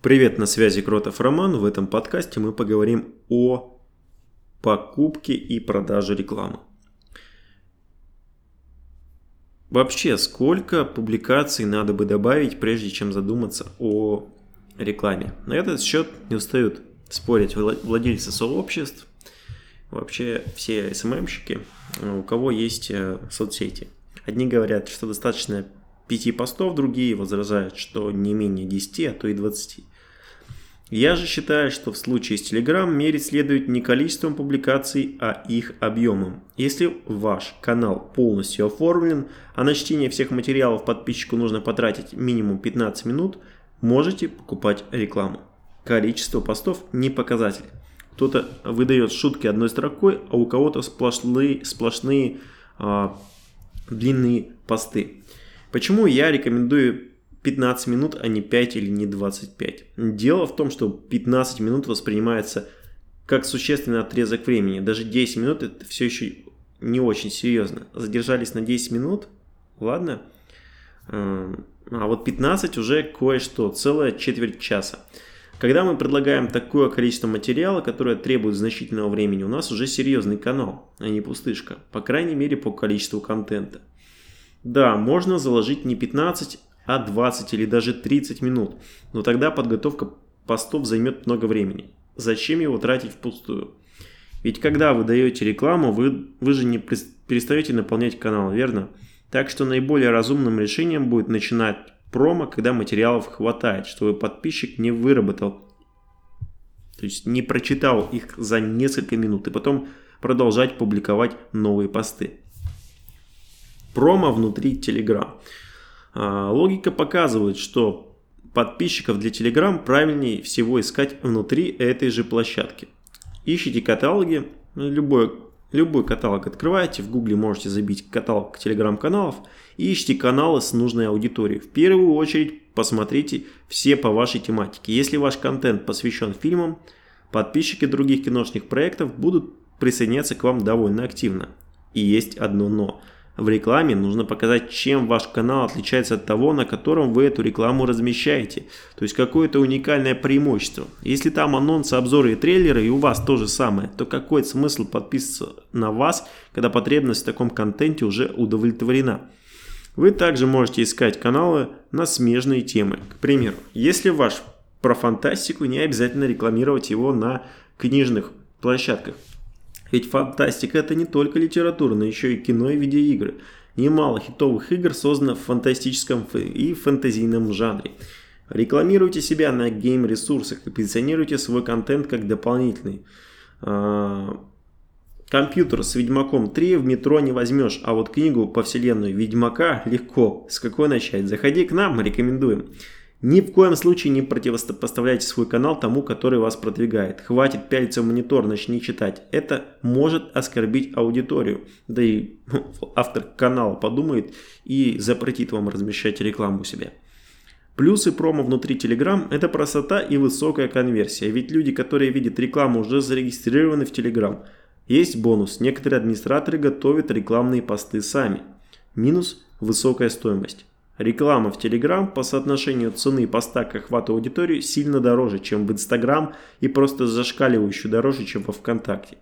Привет, на связи Кротов Роман. В этом подкасте мы поговорим о покупке и продаже рекламы. Вообще, сколько публикаций надо бы добавить, прежде чем задуматься о рекламе? На этот счет не устают спорить владельцы сообществ, вообще все СММщики, у кого есть э, соцсети. Одни говорят, что достаточно 5 постов, другие возражают, что не менее 10, а то и 20. Я же считаю, что в случае с Telegram мерить следует не количеством публикаций, а их объемом. Если ваш канал полностью оформлен, а на чтение всех материалов подписчику нужно потратить минимум 15 минут, можете покупать рекламу. Количество постов не показатель. Кто-то выдает шутки одной строкой, а у кого-то сплошные, сплошные а, длинные посты. Почему я рекомендую 15 минут, а не 5 или не 25? Дело в том, что 15 минут воспринимается как существенный отрезок времени. Даже 10 минут это все еще не очень серьезно. Задержались на 10 минут, ладно. Эм, а вот 15 уже кое-что, целая четверть часа. Когда мы предлагаем такое количество материала, которое требует значительного времени, у нас уже серьезный канал, а не пустышка. По крайней мере по количеству контента. Да, можно заложить не 15, а 20 или даже 30 минут, но тогда подготовка постов займет много времени. Зачем его тратить впустую? Ведь когда вы даете рекламу, вы, вы же не перестаете наполнять канал, верно? Так что наиболее разумным решением будет начинать промо, когда материалов хватает, чтобы подписчик не выработал, то есть не прочитал их за несколько минут и потом продолжать публиковать новые посты промо внутри Telegram. А, логика показывает, что подписчиков для Telegram правильнее всего искать внутри этой же площадки. Ищите каталоги, ну, любой, любой каталог открываете, в гугле можете забить каталог телеграм-каналов и ищите каналы с нужной аудиторией. В первую очередь посмотрите все по вашей тематике. Если ваш контент посвящен фильмам, подписчики других киношных проектов будут присоединяться к вам довольно активно. И есть одно но – в рекламе нужно показать, чем ваш канал отличается от того, на котором вы эту рекламу размещаете. То есть какое-то уникальное преимущество. Если там анонсы, обзоры и трейлеры, и у вас то же самое, то какой смысл подписываться на вас, когда потребность в таком контенте уже удовлетворена? Вы также можете искать каналы на смежные темы. К примеру, если ваш про фантастику, не обязательно рекламировать его на книжных площадках. Ведь фантастика это не только литература, но еще и кино и видеоигры. Немало хитовых игр создано в фантастическом и фэнтезийном жанре. Рекламируйте себя на гейм-ресурсах и позиционируйте свой контент как дополнительный. А, компьютер с Ведьмаком 3 в метро не возьмешь, а вот книгу по вселенной Ведьмака легко. С какой начать? Заходи к нам, рекомендуем. Ни в коем случае не противопоставляйте свой канал тому, который вас продвигает. Хватит пялиться в монитор, начни читать. Это может оскорбить аудиторию. Да и автор канала подумает и запретит вам размещать рекламу у себя. Плюсы промо внутри Telegram – это простота и высокая конверсия. Ведь люди, которые видят рекламу, уже зарегистрированы в Telegram. Есть бонус. Некоторые администраторы готовят рекламные посты сами. Минус – высокая стоимость. Реклама в Telegram по соотношению цены поста к охвату аудитории сильно дороже, чем в Instagram и просто зашкаливающе дороже, чем во ВКонтакте.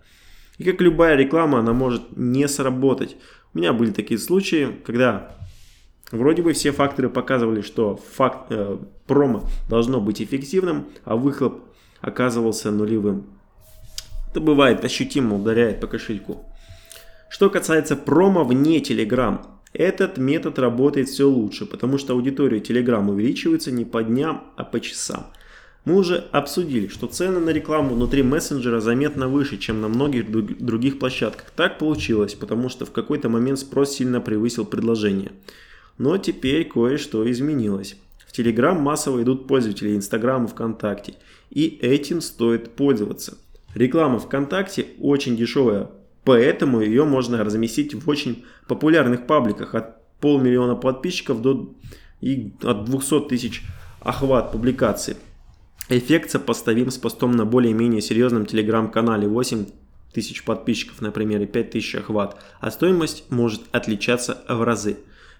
И как любая реклама, она может не сработать. У меня были такие случаи, когда вроде бы все факторы показывали, что факт, э, промо должно быть эффективным, а выхлоп оказывался нулевым. Это бывает ощутимо ударяет по кошельку. Что касается промо вне Telegram, этот метод работает все лучше, потому что аудитория Telegram увеличивается не по дням, а по часам. Мы уже обсудили, что цены на рекламу внутри мессенджера заметно выше, чем на многих других площадках. Так получилось, потому что в какой-то момент спрос сильно превысил предложение. Но теперь кое-что изменилось. В Telegram массово идут пользователи Instagram и ВКонтакте, и этим стоит пользоваться. Реклама ВКонтакте очень дешевая Поэтому ее можно разместить в очень популярных пабликах от полмиллиона подписчиков до и от 200 тысяч охват публикаций. Эффект сопоставим с постом на более-менее серьезном телеграм-канале 8 тысяч подписчиков, например, и 5 тысяч охват, а стоимость может отличаться в разы.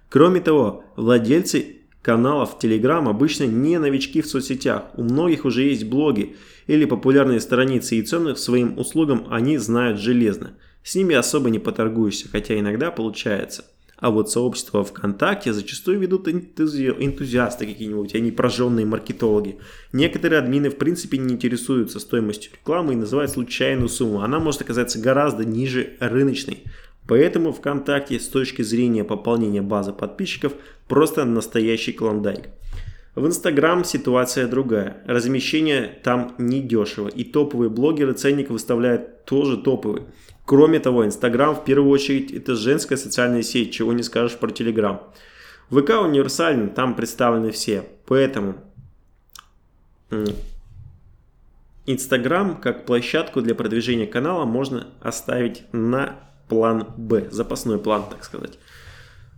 Кроме того, владельцы каналов Telegram обычно не новички в соцсетях. У многих уже есть блоги или популярные страницы и цены своим услугам они знают железно. С ними особо не поторгуешься, хотя иногда получается. А вот сообщества ВКонтакте зачастую ведут энтузи... энтузиасты какие-нибудь, а не прожженные маркетологи. Некоторые админы в принципе не интересуются стоимостью рекламы и называют случайную сумму. Она может оказаться гораздо ниже рыночной. Поэтому ВКонтакте с точки зрения пополнения базы подписчиков просто настоящий клондайк. В Инстаграм ситуация другая. Размещение там не дешево. И топовые блогеры ценник выставляют тоже топовый. Кроме того, Инстаграм в первую очередь это женская социальная сеть, чего не скажешь про Телеграм. ВК универсальный, там представлены все. Поэтому Инстаграм как площадку для продвижения канала можно оставить на план Б, запасной план, так сказать.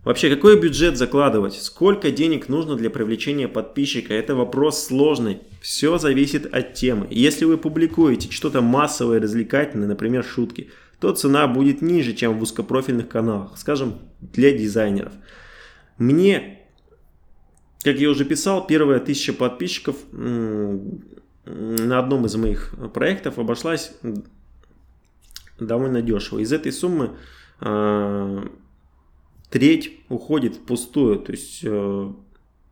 Вообще, какой бюджет закладывать? Сколько денег нужно для привлечения подписчика? Это вопрос сложный. Все зависит от темы. Если вы публикуете что-то массовое, развлекательное, например, шутки, то цена будет ниже, чем в узкопрофильных каналах, скажем, для дизайнеров. Мне, как я уже писал, первая тысяча подписчиков на одном из моих проектов обошлась довольно дешево. Из этой суммы э, треть уходит впустую. То есть э,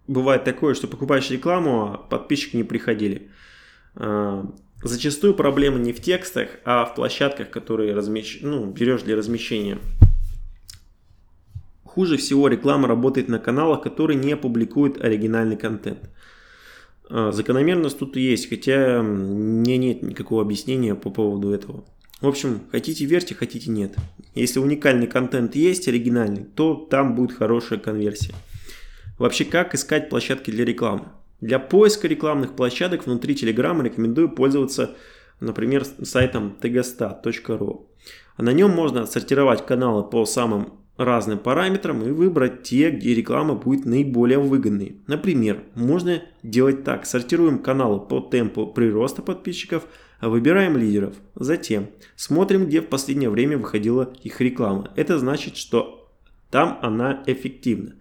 бывает такое, что покупаешь рекламу, а подписчики не приходили. Э, зачастую проблема не в текстах, а в площадках, которые размещ... ну, берешь для размещения. Хуже всего реклама работает на каналах, которые не публикуют оригинальный контент. Закономерность тут есть, хотя мне нет никакого объяснения по поводу этого. В общем, хотите верьте, хотите нет. Если уникальный контент есть, оригинальный, то там будет хорошая конверсия. Вообще, как искать площадки для рекламы? Для поиска рекламных площадок внутри Telegram рекомендую пользоваться, например, сайтом tgstat.ru. А на нем можно отсортировать каналы по самым разным параметрам и выбрать те, где реклама будет наиболее выгодной. Например, можно делать так. Сортируем каналы по темпу прироста подписчиков – Выбираем лидеров. Затем смотрим, где в последнее время выходила их реклама. Это значит, что там она эффективна.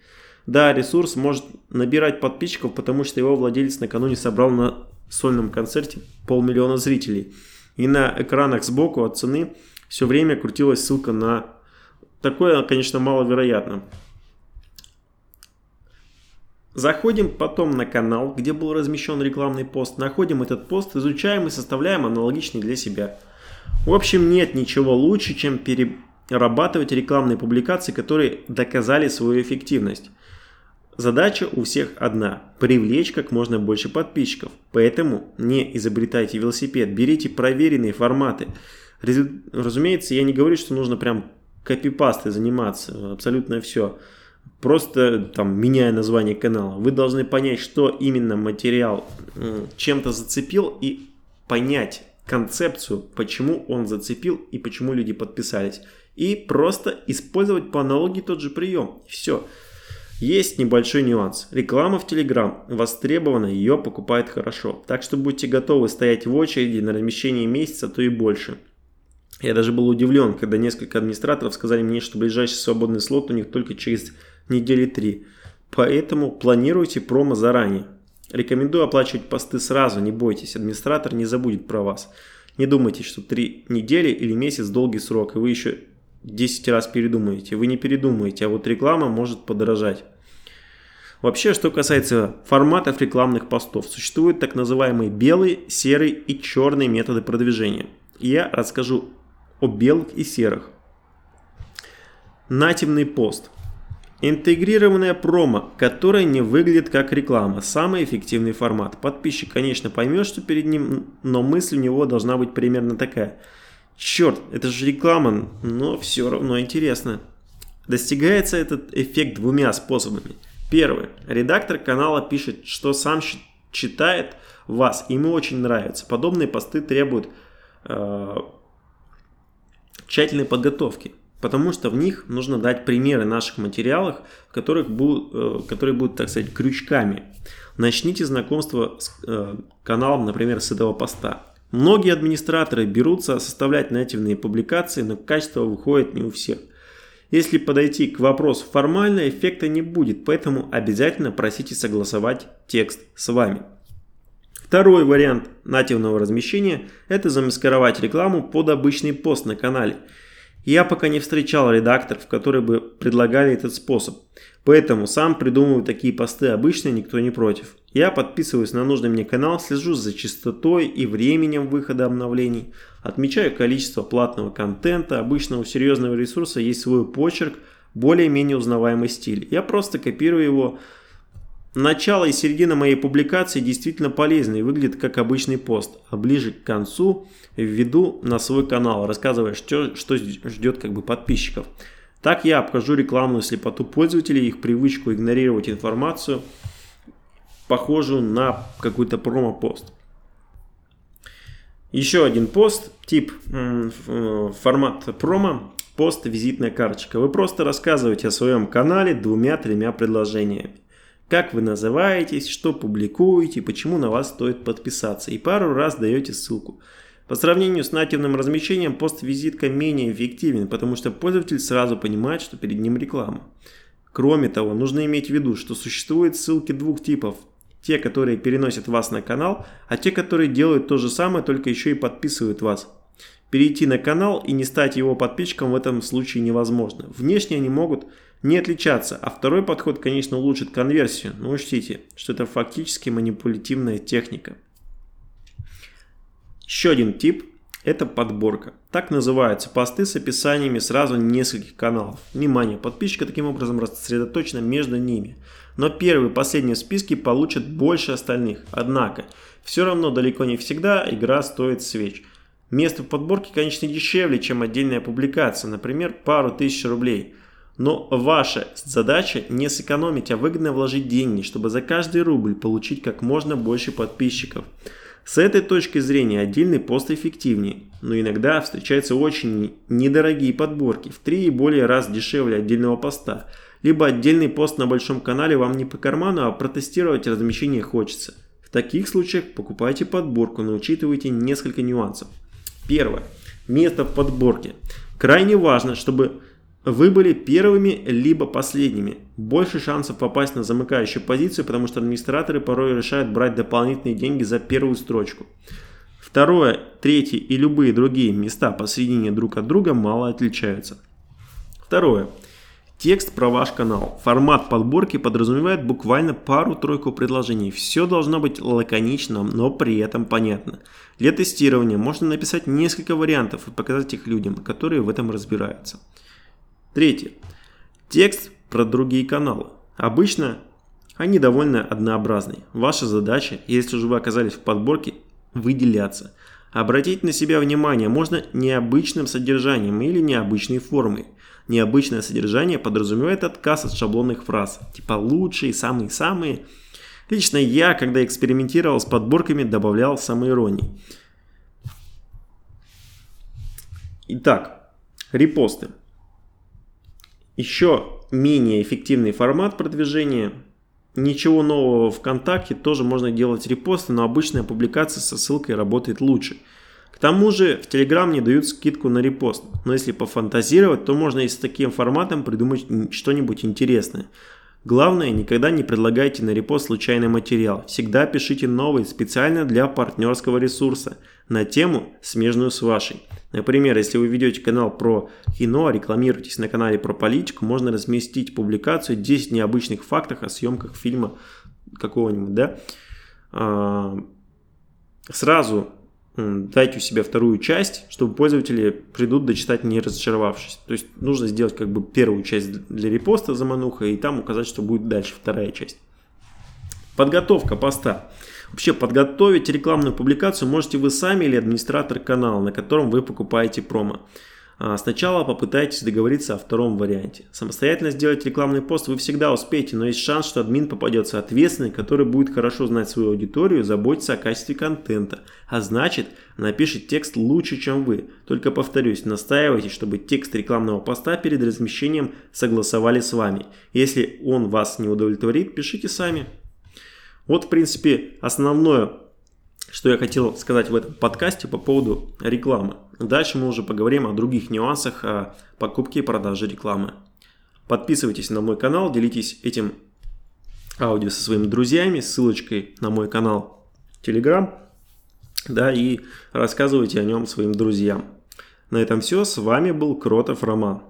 Да, ресурс может набирать подписчиков, потому что его владелец накануне собрал на сольном концерте полмиллиона зрителей. И на экранах сбоку от цены все время крутилась ссылка на... Такое, конечно, маловероятно. Заходим потом на канал, где был размещен рекламный пост, находим этот пост, изучаем и составляем аналогичный для себя. В общем, нет ничего лучше, чем перерабатывать рекламные публикации, которые доказали свою эффективность. Задача у всех одна – привлечь как можно больше подписчиков. Поэтому не изобретайте велосипед, берите проверенные форматы. Разумеется, я не говорю, что нужно прям копипастой заниматься, абсолютно все просто там меняя название канала, вы должны понять, что именно материал чем-то зацепил и понять концепцию, почему он зацепил и почему люди подписались. И просто использовать по аналогии тот же прием. Все. Есть небольшой нюанс. Реклама в Telegram востребована, ее покупают хорошо. Так что будьте готовы стоять в очереди на размещение месяца, то и больше. Я даже был удивлен, когда несколько администраторов сказали мне, что ближайший свободный слот у них только через недели три. Поэтому планируйте промо заранее. Рекомендую оплачивать посты сразу, не бойтесь, администратор не забудет про вас. Не думайте, что три недели или месяц долгий срок, и вы еще 10 раз передумаете. Вы не передумаете, а вот реклама может подорожать. Вообще, что касается форматов рекламных постов, существуют так называемые белый, серый и черный методы продвижения. Я расскажу о белых и серых. Нативный пост – Интегрированная промо, которая не выглядит как реклама. Самый эффективный формат. Подписчик, конечно, поймет, что перед ним, но мысль у него должна быть примерно такая. Черт, это же реклама, но все равно интересно. Достигается этот эффект двумя способами. Первый. Редактор канала пишет, что сам читает вас, ему очень нравится. Подобные посты требуют э, тщательной подготовки потому что в них нужно дать примеры наших материалов, в которых будут, э, которые будут, так сказать, крючками. Начните знакомство с э, каналом, например, с этого поста. Многие администраторы берутся составлять нативные публикации, но качество выходит не у всех. Если подойти к вопросу формально, эффекта не будет, поэтому обязательно просите согласовать текст с вами. Второй вариант нативного размещения – это замаскировать рекламу под обычный пост на канале. Я пока не встречал редакторов, которые бы предлагали этот способ. Поэтому сам придумываю такие посты обычно, никто не против. Я подписываюсь на нужный мне канал, слежу за частотой и временем выхода обновлений, отмечаю количество платного контента, обычно у серьезного ресурса есть свой почерк, более-менее узнаваемый стиль. Я просто копирую его. Начало и середина моей публикации действительно полезны и выглядит как обычный пост, а ближе к концу введу на свой канал, рассказывая, что, что ждет как бы подписчиков. Так я обхожу рекламную слепоту пользователей, их привычку игнорировать информацию, похожую на какой-то промо-пост. Еще один пост, тип э, формат промо, пост визитная карточка. Вы просто рассказываете о своем канале двумя-тремя предложениями. Как вы называетесь, что публикуете, почему на вас стоит подписаться. И пару раз даете ссылку. По сравнению с нативным размещением, пост-визитка менее эффективен, потому что пользователь сразу понимает, что перед ним реклама. Кроме того, нужно иметь в виду, что существует ссылки двух типов. Те, которые переносят вас на канал, а те, которые делают то же самое, только еще и подписывают вас. Перейти на канал и не стать его подписчиком в этом случае невозможно. Внешне они могут не отличаться, а второй подход, конечно, улучшит конверсию, но учтите, что это фактически манипулятивная техника. Еще один тип – это подборка. Так называются посты с описаниями сразу нескольких каналов. Внимание, подписчика таким образом рассредоточена между ними. Но первый и последний в получат больше остальных. Однако, все равно далеко не всегда игра стоит свеч. Место в подборке, конечно, дешевле, чем отдельная публикация, например, пару тысяч рублей. Но ваша задача не сэкономить, а выгодно вложить деньги, чтобы за каждый рубль получить как можно больше подписчиков. С этой точки зрения отдельный пост эффективнее, но иногда встречаются очень недорогие подборки, в 3 и более раз дешевле отдельного поста. Либо отдельный пост на большом канале вам не по карману, а протестировать размещение хочется. В таких случаях покупайте подборку, но учитывайте несколько нюансов. Первое. Место в подборке. Крайне важно, чтобы вы были первыми либо последними. Больше шансов попасть на замыкающую позицию, потому что администраторы порой решают брать дополнительные деньги за первую строчку. Второе, третье и любые другие места посредине друг от друга мало отличаются. Второе. Текст про ваш канал. Формат подборки подразумевает буквально пару-тройку предложений. Все должно быть лаконично, но при этом понятно. Для тестирования можно написать несколько вариантов и показать их людям, которые в этом разбираются. Третье. Текст про другие каналы. Обычно они довольно однообразны. Ваша задача, если же вы оказались в подборке, выделяться. Обратить на себя внимание можно необычным содержанием или необычной формой. Необычное содержание подразумевает отказ от шаблонных фраз, типа лучшие, самые-самые. Лично я, когда экспериментировал с подборками, добавлял самоиронии. Итак, репосты. Еще менее эффективный формат продвижения. Ничего нового ВКонтакте, тоже можно делать репосты, но обычная публикация со ссылкой работает лучше. К тому же в Telegram не дают скидку на репост, но если пофантазировать, то можно и с таким форматом придумать что-нибудь интересное. Главное, никогда не предлагайте на репост случайный материал. Всегда пишите новый специально для партнерского ресурса на тему, смежную с вашей. Например, если вы ведете канал про кино, рекламируетесь на канале про политику, можно разместить публикацию 10 необычных фактов о съемках фильма какого-нибудь, да. А, сразу дайте у себя вторую часть, чтобы пользователи придут дочитать не разочаровавшись. То есть нужно сделать как бы первую часть для репоста замануха и там указать, что будет дальше вторая часть. Подготовка поста. Вообще подготовить рекламную публикацию можете вы сами или администратор канала, на котором вы покупаете промо. А, сначала попытайтесь договориться о втором варианте. Самостоятельно сделать рекламный пост вы всегда успеете, но есть шанс, что админ попадется ответственный, который будет хорошо знать свою аудиторию, заботиться о качестве контента. А значит, напишет текст лучше, чем вы. Только повторюсь, настаивайте, чтобы текст рекламного поста перед размещением согласовали с вами. Если он вас не удовлетворит, пишите сами. Вот, в принципе, основное что я хотел сказать в этом подкасте по поводу рекламы. Дальше мы уже поговорим о других нюансах о покупке и продаже рекламы. Подписывайтесь на мой канал, делитесь этим аудио со своими друзьями, ссылочкой на мой канал Telegram, да, и рассказывайте о нем своим друзьям. На этом все. С вами был Кротов Роман.